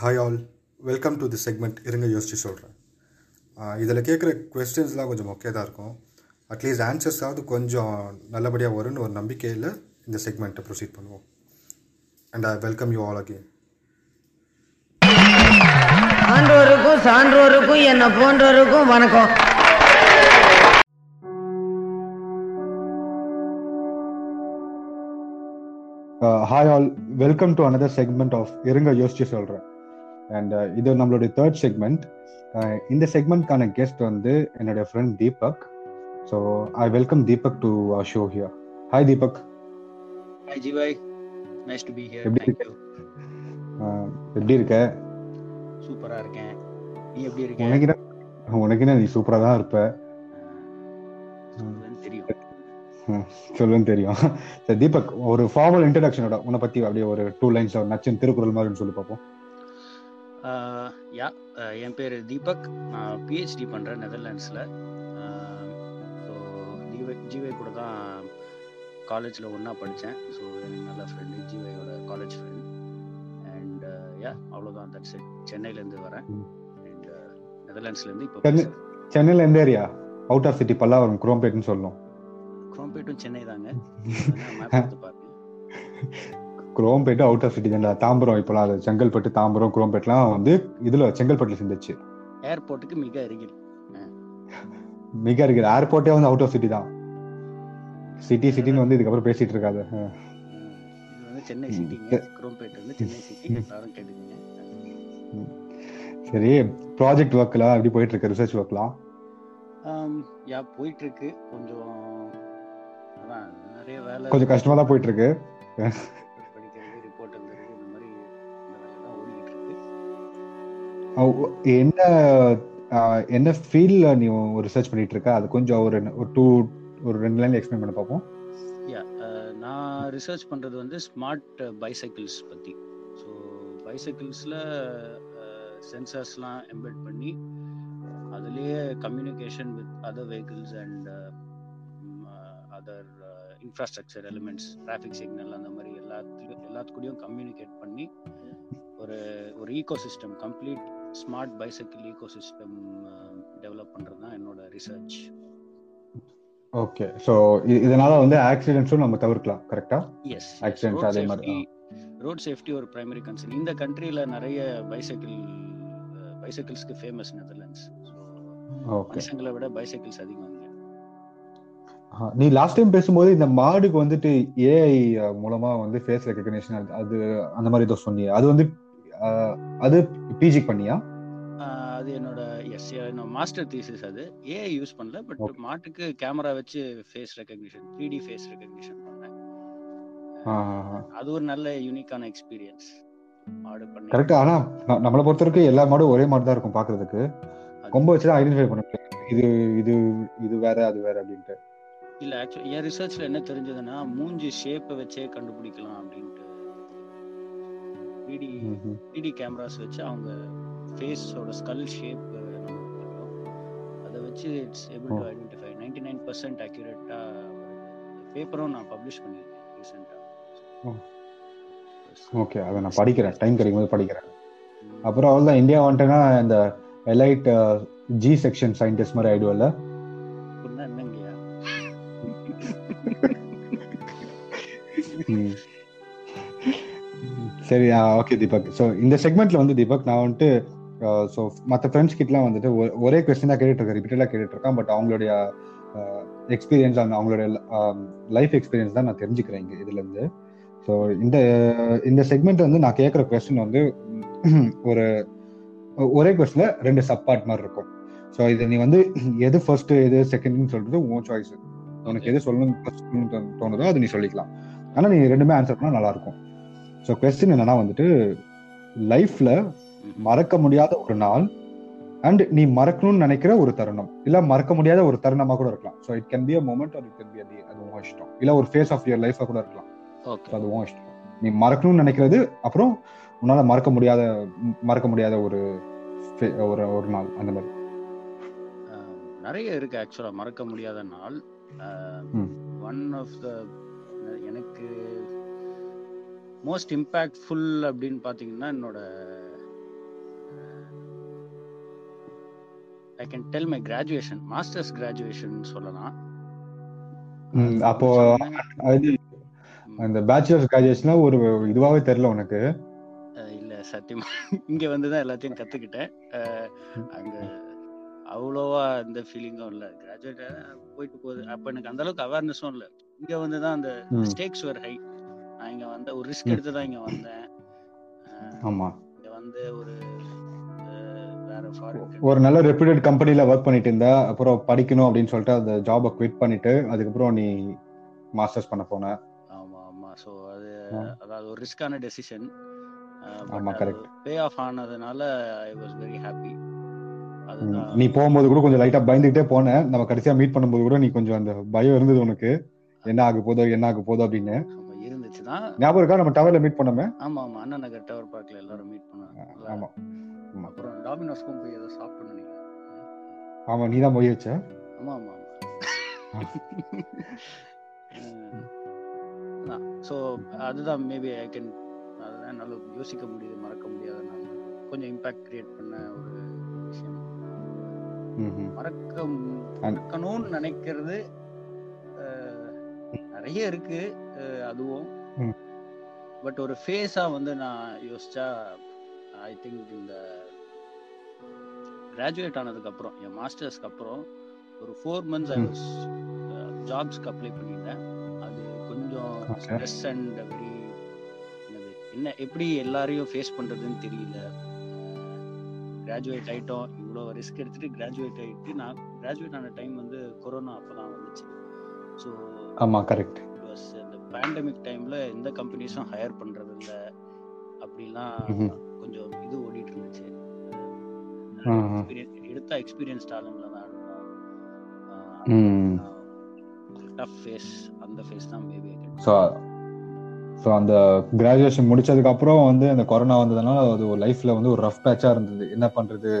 Hi all welcome to the segment இருங்க யோசிச்சு சொல்கிறேன் இதில் கேட்குற கொஸ்டின்ஸ்லாம் கொஞ்சம் மொக்கையாக தான் இருக்கும். அட்லீஸ்ட் ஆன்சர்ஸாவது கொஞ்சம் நல்லபடியாக வரும்னு ஒரு நம்பிக்கையில் இந்த செக்மெண்ட்டை ப்ரொசீட் பண்ணுவோம். And I welcome you all again ஆன்றோருக்கும் சான்றோருக்கும் என்ன போன்றோருக்கும் வணக்கம். Hi all welcome to another segment of இருங்க யோசிச்சு சொல்கிறேன் அண்ட் இது நம்மளுடைய தேர்ட் செக்மெண்ட் இந்த செக்மெண்ட்கான கெஸ்ட் வந்து என்னுடைய friend Deepak. So I welcome Deepak to show here hi Deepak. Hi Jivai, nice to be here. எப்படி Thank you. Uh, எப்படி இருக்க? சூப்பரா இருக்கேன். நீ எப்படி இருக்க? உனக்கு என்ன? உனக்கு நீ சூப்பராக தான் இருப்ப. சொல்லுன்னு தெரியும். சரி தீபக் ஒரு ஃபார்மல் இன்ட்ரடக்ஷனோட உன்னை பத்தி அப்படியே ஒரு டூ லைன்ஸ் நச்சின் திருக்குறள் மாதிரின்னு சொல்லி பார்ப்போம். யா என் பேர் தீபக். நான் பிஹெச்டி பண்ணுறேன் நெதர்லாண்ட்ஸில். ஸோ ஜீவை ஜீவை கூட தான் காலேஜில் ஒன்றா படித்தேன் ஸோ எனக்கு நல்ல ஃப்ரெண்டு ஜீவையோட காலேஜ் ஃப்ரெண்ட் அண்ட் யா அவ்வளோதான் தட்ஸ் இட் சென்னையிலேருந்து வரேன். அண்ட் நெதர்லாண்ட்ஸ்லேருந்து இப்போ சென்னை- சென்னையில எந்த area out of city Pallavaram குரோம்பேட்னு சொல்லணும் குரோம்பேட்டும் சென்னை தாங்க. பாருங்க. குரோம்பேட்டு அவுட் ஆஃப் சிட்டி தான் தாம்பரம் இப்போலாம் அது செங்கல்பட்டு தாம்பரம் குரோம்பேட்லாம் வந்து இதுல செங்கல்பட்டுல சேர்ந்துச்சு ஏர்போர்ட்டுக்கு மிக அருகில். மிக இருக்கிற ஏர்போர்ட்டே வந்து அவுட் ஆஃப் சிட்டி தான். சிட்டி சிட்டின்னு வந்து இதுக்கப்புறம் பேசிட்டு இருக்காது. சென்னை சிட்டிங்க. குரோம்பேட் வந்து சென்னை சிட்டி எல்லாரும் கேட்டுக்கீங்க. சரி. ப்ராஜெக்ட் ஒர்க்லாம் எப்படி போயிட்டு இருக்கு ரிசர்ச் ஒர்க்லாம் யா போயிட்டு இருக்கு கொஞ்சம் அதான் நிறைய வேலை கொஞ்சம் கஷ்டமா தான் போயிட்டு இருக்கு என்ன என்ன ஃபீல்ட்ல நீ ரிசர்ச் பண்ணிட்டு இருக்க? அது கொஞ்சம் ஒரு ஒரு டூ ஒரு ரெண்டு லைன்ல எக்ஸ்பிளைன் பண்ண பார்ப்போம். யா நான் ரிசர்ச் பண்ணுறது வந்து ஸ்மார்ட் பைசைக்கிள்ஸ் பற்றி ஸோ பைசைக்கிள்ஸில் சென்சார்ஸ்லாம் எம்பெட் பண்ணி அதுலேயே communication with other vehicles and other infrastructure elements traffic signal அந்த மாதிரி எல்லாத்துலையும் எல்லாத்துக்கூடையும் கம்யூனிகேட் பண்ணி ஒரு ஒரு ecosystem complete smart bicycle ecosystem develop பண்ணுறது தான் என்னோட ரிசர்ச் ஓகே ஸோ இதனால வந்து ஆக்சிடென்ட்ஸும் நம்ம தவிர்க்கலாம் கரெக்டா எஸ் Accidents அதே மாதிரி, ரோட் சேஃப்டி ஒரு பிரைமரி கன்சர்ன் இந்த கண்ட்ரில நிறைய பைசைக்கிள் பைசைக்கிள்ஸ்க்கு ஃபேமஸ் நெதர்லாண்ட்ஸ் மனுஷங்களை விட பைசைக்கிள்ஸ் அதிகம் நீ லாஸ்ட் டைம் பேசும்போது இந்த மாடுக்கு வந்துட்டு ஏஐ மூலமா வந்து ஃபேஸ் ரெகக்னிஷன் அது அந்த மாதிரி ஏதோ சொன்னீங்க அது வந்து அது பிஜி பண்ணியா? அது என்னோட எஸ் மாஸ்டர் தீசிஸ் அது. ஏஐ யூஸ் பண்ணல பட் மாட்டுக்கு கேமரா வச்சு face recognition three D face recognition பண்ணேன். அது ஒரு நல்ல யூனிக்கான எக்ஸ்பீரியன்ஸ் மாடு பண்ணி கரெக்ட் ஆனா நம்மளை பொறுத்த வரைக்கும் எல்லா மாடும் ஒரே மாதிரி தான் இருக்கும் பாக்குறதுக்கு. கொம்ப வச்சு தான் ஐடென்டிஃபை பண்ண இது இது இது வேற அது வேற அப்படின்ட்டு. இல்ல ஆக்சுவலி என் ரிசர்ச்ல என்ன தெரிஞ்சதுன்னா மூஞ்சி ஷேப்பை வச்சே கண்டுபிடிக்கலாம் அப்படின்ட்டு. த்ரீ ம்ஹும். த்ரீ கேமராஸ் வச்சு அவங்க ஃபேஸோட ஸ்கல் ஷேப் அதை வச்சு it's able to. Identify ninety nine percent அக்யூரேட்டாக பேப்பரும் நான் பப்ளிஷ் பண்ணியிருக்கேன் ரீசெண்டாக. ஓகே அதை நான் படிக்கிறேன். டைம் கிடைக்கும் போது படிக்கிறேன். அப்புறம் அவ்வளோதான் இந்தியா வந்துட்டேன்னா இந்த எலைட் ஜி செக்ஷன் சயின்டிஸ்ட் மாதிரி ஆயிடுவல்ல என்னங்கய்யா. சரி ஓகே தீபக். ஸோ இந்த செக்மெண்ட்ல வந்து தீபக் நான் வந்துட்டு ஸோ மற்ற ஃப்ரெண்ட்ஸ் கிட்டலாம் வந்துட்டு ஒரே கொஸ்டின் தான் கேட்டுட்டு இருக்கேன் ரிப்பீட்டடாக கேட்டுட்டு இருக்கேன் பட் அவங்களுடைய எக்ஸ்பீரியன்ஸ் அந்த அவங்களுடைய லைஃப் எக்ஸ்பீரியன்ஸ் தான் நான் தெரிஞ்சுக்கிறேன் இங்கே இதுல இருந்து ஸோ இந்த இந்த செக்மெண்ட் வந்து நான் கேட்குற கொஸ்டின் வந்து ஒரு ஒரே கொஸ்டின்ல ரெண்டு சப் பார்ட் மாதிரி இருக்கும். ஸோ இது நீ வந்து எது ஃபர்ஸ்ட் எது செகண்ட்னு சொல்றது உன் சாய்ஸ் உனக்கு எது சொல்லணும் சொல்லணும்னு தோணுதோ அது நீ சொல்லிக்கலாம். ஆனா நீ ரெண்டுமே ஆன்சர் பண்ணா நல்லா இருக்கும். ஸோ கொஸ்டின் என்னன்னா வந்துட்டு லைஃப்ல மறக்க முடியாத ஒரு நாள் அண்ட் நீ மறக்கணும்னு நினைக்கிற ஒரு தருணம். இல்ல மறக்க முடியாத ஒரு தருணமா கூட இருக்கலாம். So it can be a moment or it can be a அது உன் இஷ்டம். இல்ல ஒரு ஃபேஸ் ஆஃப் யர் லைஃபா கூட இருக்கலாம். அது உன் இஷ்டம். நீ மறக்கணும்னு நினைக்கிறது அப்புறம் உன்னால மறக்க முடியாத மறக்க முடியாத ஒரு ஒரு ஒரு நாள் அந்த மாதிரி. நிறைய இருக்கு ஆக்சுவலா மறக்க முடியாத நாள். ஒன் ஆஃப் த எனக்கு மோஸ்ட் இம்பேக்ட்ஃபுல் அப்படின்னு பார்த்தீங்கன்னா என்னோட I can tell my graduation masters graduation சொல்லலாம். அப்போ அந்த பேச்சுலர்ஸ் கிராஜுவேஷன்ல ஒரு இதுவாகவே தெரியல உனக்கு. இல்ல சத்தியமா. இங்க வந்து தான் எல்லாத்தையும் கத்துக்கிட்டேன். அங்க அவ்வளோவா இந்த ஃபீலிங்கும் இல்லை. கிராஜுவேட் போயிட்டு போகுது. அப்போ எனக்கு அந்த அளவுக்கு அவேர்னஸும் இல்லை. இங்கே வந்து தான் அந்த ஸ்டேக்ஸ் வேர் ஹை நான் இங்க வந்த ஒரு ரிஸ்க். எடுத்து தான் இங்க வந்தேன். ஆமா. இங்க வந்து ஒரு ஒரு நல்ல ரெப்யூட்டட் கம்பெனில ஒர்க் பண்ணிட்டு இருந்தா அப்புறம் படிக்கணும் அப்படின்னு சொல்லிட்டு அந்த ஜாபை குவிட் பண்ணிட்டு அதுக்கப்புறம் நீ மாஸ்டர்ஸ் பண்ண போன. ஆமா ஆமா. ஸோ அது. அதாவது ஒரு ரிஸ்கான டெசிஷன் ஆமா, correct. பே ஆஃப் ஆனதுனால ஐ வாஸ் வெரி ஹாப்பி நீ போகும்போது கூட கொஞ்சம் லைட்டா பயந்துகிட்டே போன. நம்ம கடைசியா மீட் பண்ணும்போது கூட நீ கொஞ்சம் அந்த பயம் இருந்தது உனக்கு. என்ன ஆக போதோ என்ன ஆக போதோ அப்படின்னு. இருந்துச்சு தான் ஞாபகம் இருக்கா? நம்ம டவர்ல மீட் பண்ணோமே? ஆமா ஆமா அண்ணா நகர் டவர் பார்க்ல எல்லாரும் மீட் பண்ணுவாங்க ஆமா. அப்புறம் டாமினோஸ்க்கும் போய் ஏதோ சாப்பிட்டோம்னு நினைக்கிறேன் ஆமா நீ தான் போய் வச்ச ஆமா ஆமா ஸோ அதுதான் மேபி ஐ கேன் அதுதான் நல்லா யோசிக்க முடியுது மறக்க முடியாதனால கொஞ்சம் இம்பாக்ட் கிரியேட் பண்ண ஒரு விஷயம். மறக்க மறக்கணும்னு நினைக்கிறது நிறைய இருக்கு. அதுவும். பட் ஒரு ஃபேஸா வந்து நான் யோசிச்சா ஐ திங்க் இந்த கிராஜுவேட் ஆனதுக்கு அப்புறம் என் மாஸ்டர்ஸ்க்கு அப்புறம் ஒரு ஃபோர் மந்த்ஸ் ஐ. வாஸ் ஜாப்ஸ்க்கு அப்ளை பண்ணியிருந்தேன் அது கொஞ்சம். ஸ்ட்ரெஸ் அண்ட் வெரி என்னது என்ன எப்படி எல்லாரையும் ஃபேஸ் பண்றதுன்னு தெரியல. கிராஜுவேட் ஆயிட்டோம். இவ்வளோ ரிஸ்க் எடுத்துட்டு கிராஜுவேட் ஆயிட்டு நான் கிராஜுவேட் ஆன டைம் வந்து கொரோனா அப்பதான் வந்துச்சு. ஸோ ஆமா கரெக்ட் பேண்டமிக் டைம்ல எந்த கம்பெனிஸும் ஹையர் பண்றது இல்ல அப்படிலாம். கொஞ்சம் இது ஓடிட்டு இருந்துச்சு. எடுத்த எக்ஸ்பீரியன்ஸ்ட் ஆளுங்களை தான் டஃப் ஃபேஸ் அந்த ஃபேஸ் தான் மேபி ஸோ ஸோ அந்த கிராஜுவேஷன் முடிச்சதுக்கு அப்புறம் வந்து அந்த கொரோனா வந்ததுனால அது ஒரு லைஃப்ல வந்து ஒரு ரஃப் பேட்சா இருந்தது. என்ன பண்றது?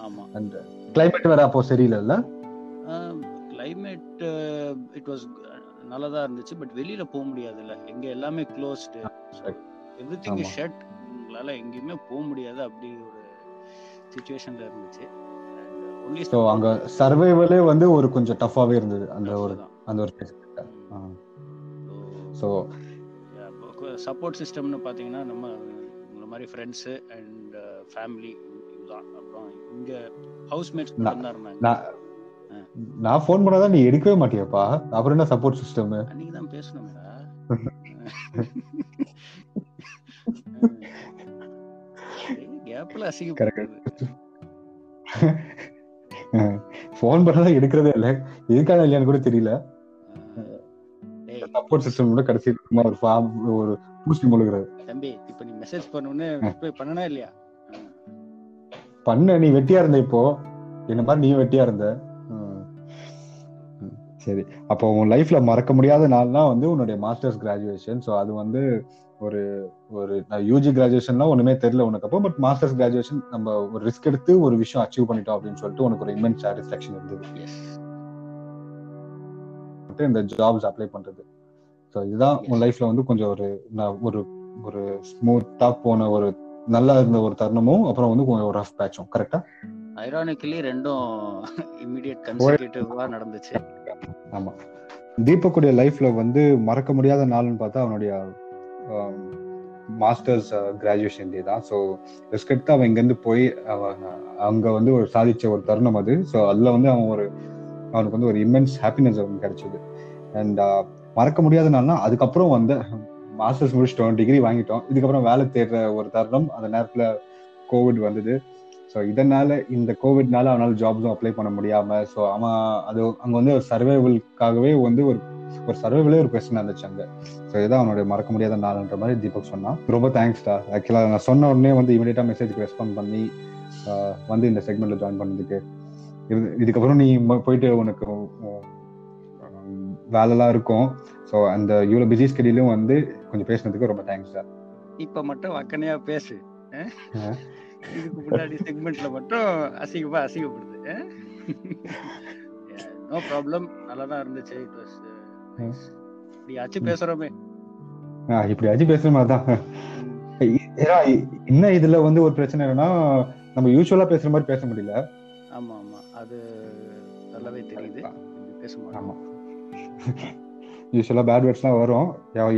ஆமா. அந்த கிளைமேட் வேற அப்போ சரியில்லைல்ல? கிளைமேட் இட் வாஸ் நல்லதா இருந்துச்சு. பட் வெளியில போக முடியாதுல்ல. எங்க எல்லாமே க்ளோஸ்டு எவ்ரி திங். ஷட் உங்களால எங்கேயுமே போக முடியாது அப்படி ஒரு சுச்சுவேஷன்ல இருந்துச்சு. ஸோ அங்க சர்வைவலே வந்து ஒரு கொஞ்சம் டஃபாவே இருந்தது. அந்த ஒரு அந்த ஒரு ஸோ சப்போர்ட் சிஸ்டம்னு பார்த்தீங்கன்னா நம்ம இந்த மாதிரி ஃப்ரெண்ட்ஸு அண்ட் ஃபேமிலி இதுதான் அப்புறம் இங்க ஹவுஸ்மேட்ஸ் தான் இருந்தாங்க. நான் ஃபோன் பண்ணாதான் நீ எடுக்கவே மாட்டியாப்பா. அப்புறம் என்ன சப்போர்ட் சிஸ்டம் அன்னைக்கு தான் பேசணும்டா. கேப்ல அசிங்கப்படுறது ஃபோன் பண்ணாதான் எடுக்கிறதே இல்லை. எதுக்கான இல்லையான்னு கூட தெரியல. சப்போர்ட் சிஸ்டம் கூட கடைசி ஒரு ஃபார்ம் ஒரு பூஸ்டி முழுகிறது. தம்பி இப்ப நீ மெசேஜ் பண்ணணும்னு போய் பண்ணனா இல்லையா? பண்ண நீ வெட்டியா இருந்த இப்போ. என்ன மாதிரி நீ வெட்டியா இருந்த. சரி. அப்போ உன் லைஃப்ல மறக்க முடியாத நாள்னா வந்து உன்னுடைய மாஸ்டர்ஸ் கிராஜுவேஷன் ஸோ அது வந்து ஒரு ஒரு யூஜி கிராஜுவேஷன்லாம் ஒண்ணுமே தெரியல உனக்கு அப்போ பட் மாஸ்டர்ஸ் கிராஜுவேஷன் நம்ம ஒரு ரிஸ்க் எடுத்து ஒரு விஷயம் அச்சீவ் பண்ணிட்டோம் அப்படின்னு சொல்லிட்டு உனக்கு ஒரு இமென்ஸ் சாட்டிஸ்ஃபேக்ஷன் இருந்தது. இந்த ஜாப்ஸ் அப்ளை பண்றது. ஸோ இதுதான் உன் லைஃப்ல வந்து கொஞ்சம் ஒரு ந- ஒரு ஒரு ஸ்மூத்தா போன ஒரு நல்லா இருந்த ஒரு தருணமும் அப்புறம் வந்து கொஞ்சம் ஒரு ரஃப் பேட்சும் கரெக்டா ஐரானிக்கலி ரெண்டும் இமிடியட் கன்சிக்யூட்டிவா நடந்துச்சு. ஆமா. தீபக்குடைய லைஃப்ல வந்து மறக்க முடியாத நாள்னு பார்த்தா அவனுடைய மாஸ்டர்ஸ் கிராஜுவேஷன் டே தான். ஸோ ரிஸ்க் எடுத்து அவன் இங்கேருந்து போய் அவன் அங்க வந்து ஒரு சாதிச்ச ஒரு தருணம் அது. ஸோ அதுல வந்து அவன் ஒரு அவனுக்கு வந்து ஒரு இம்மென்ஸ் ஹாப்பினஸ் அவனுக்கு கிடைச்சது. அண்ட் மறக்க முடியாத நாள்னா அதுக்கப்புறம் வந்து மாஸ்டர்ஸ் முடிச்சிட்டோம் டிகிரி வாங்கிட்டோம். இதுக்கப்புறம் வேலை தேடுற ஒரு தருணம். அந்த நேரத்துல கோவிட் வந்தது. ஸோ இதனால இந்த கோவிட்னால அவனால ஜாப்ஸும் அப்ளை பண்ண முடியாம ஸோ அவன் அது அங்க வந்து ஒரு சர்வைவல்காகவே வந்து ஒரு ஒரு சர்வைவலே ஒரு கொஸ்டின் இருந்துச்சு அங்க. ஸோ இதான் அவனுடைய மறக்க முடியாத நாள்ன்ற மாதிரி தீபக் சொன்னான். ரொம்ப தேங்க்ஸ்டா ஆக்சுவலாக நான் சொன்ன உடனே வந்து இமீடியட்டா மெசேஜ்க்கு ரெஸ்பாண்ட் பண்ணி வந்து இந்த செக்மெண்ட்ல ஜாயின் பண்ணதுக்கு. இது- இதுக்கப்புறம் நீ போயிட்டு உனக்கு வேலைலாம் இருக்கும். ஸோ அந்த இவ்வளோ பிஸி ஸ்கெடியூலும் வந்து கொஞ்சம் பேசுனதுக்கு ரொம்ப தேங்க்ஸ் சார் இப்ப மட்டும் வக்கனையா பேசு. இதுக்கு முன்னாடி செக்மெண்ட்ல மட்டும் அசிங்கமா அசிங்கப்படுது. நோ ப்ராப்ளம் நல்லா தான் இருந்துச்சு. இட் வாஸ் இப்படி ஆச்சு பேசுறோமே. இப்படி ஆச்சு பேசுற மாதிரி தான். என்ன இதுல வந்து ஒரு பிரச்சனை என்னன்னா நம்ம யூஸ்வலா பேசுற மாதிரி பேச முடியல. ஆமா ஆமா. அது நல்லாவே தெரியுது. பேச ஆமா. யூஸ்வலாக பேட் வேர்ட்ஸ்லாம் வரும்.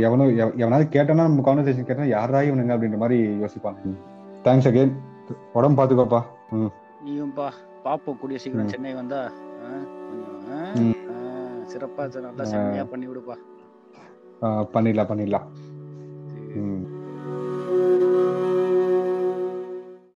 எவனோ எவனாவது கேட்டானா நம்ம கான்வர்சேஷன் கேட்டால் யாரா இவனுங்க? அப்படின்ற மாதிரி யோசிப்பாங்க. தேங்க்ஸ் அகெயின் உடம்பு பாத்துக்கோப்பா. நீயும்பா பாப்போம். கூடிய சீக்கிரம் சென்னை வந்தா. சிறப்பா நல்லா செம்மையா பண்ணி விடுப்பா பண்ணிடலாம் பண்ணிடலாம்.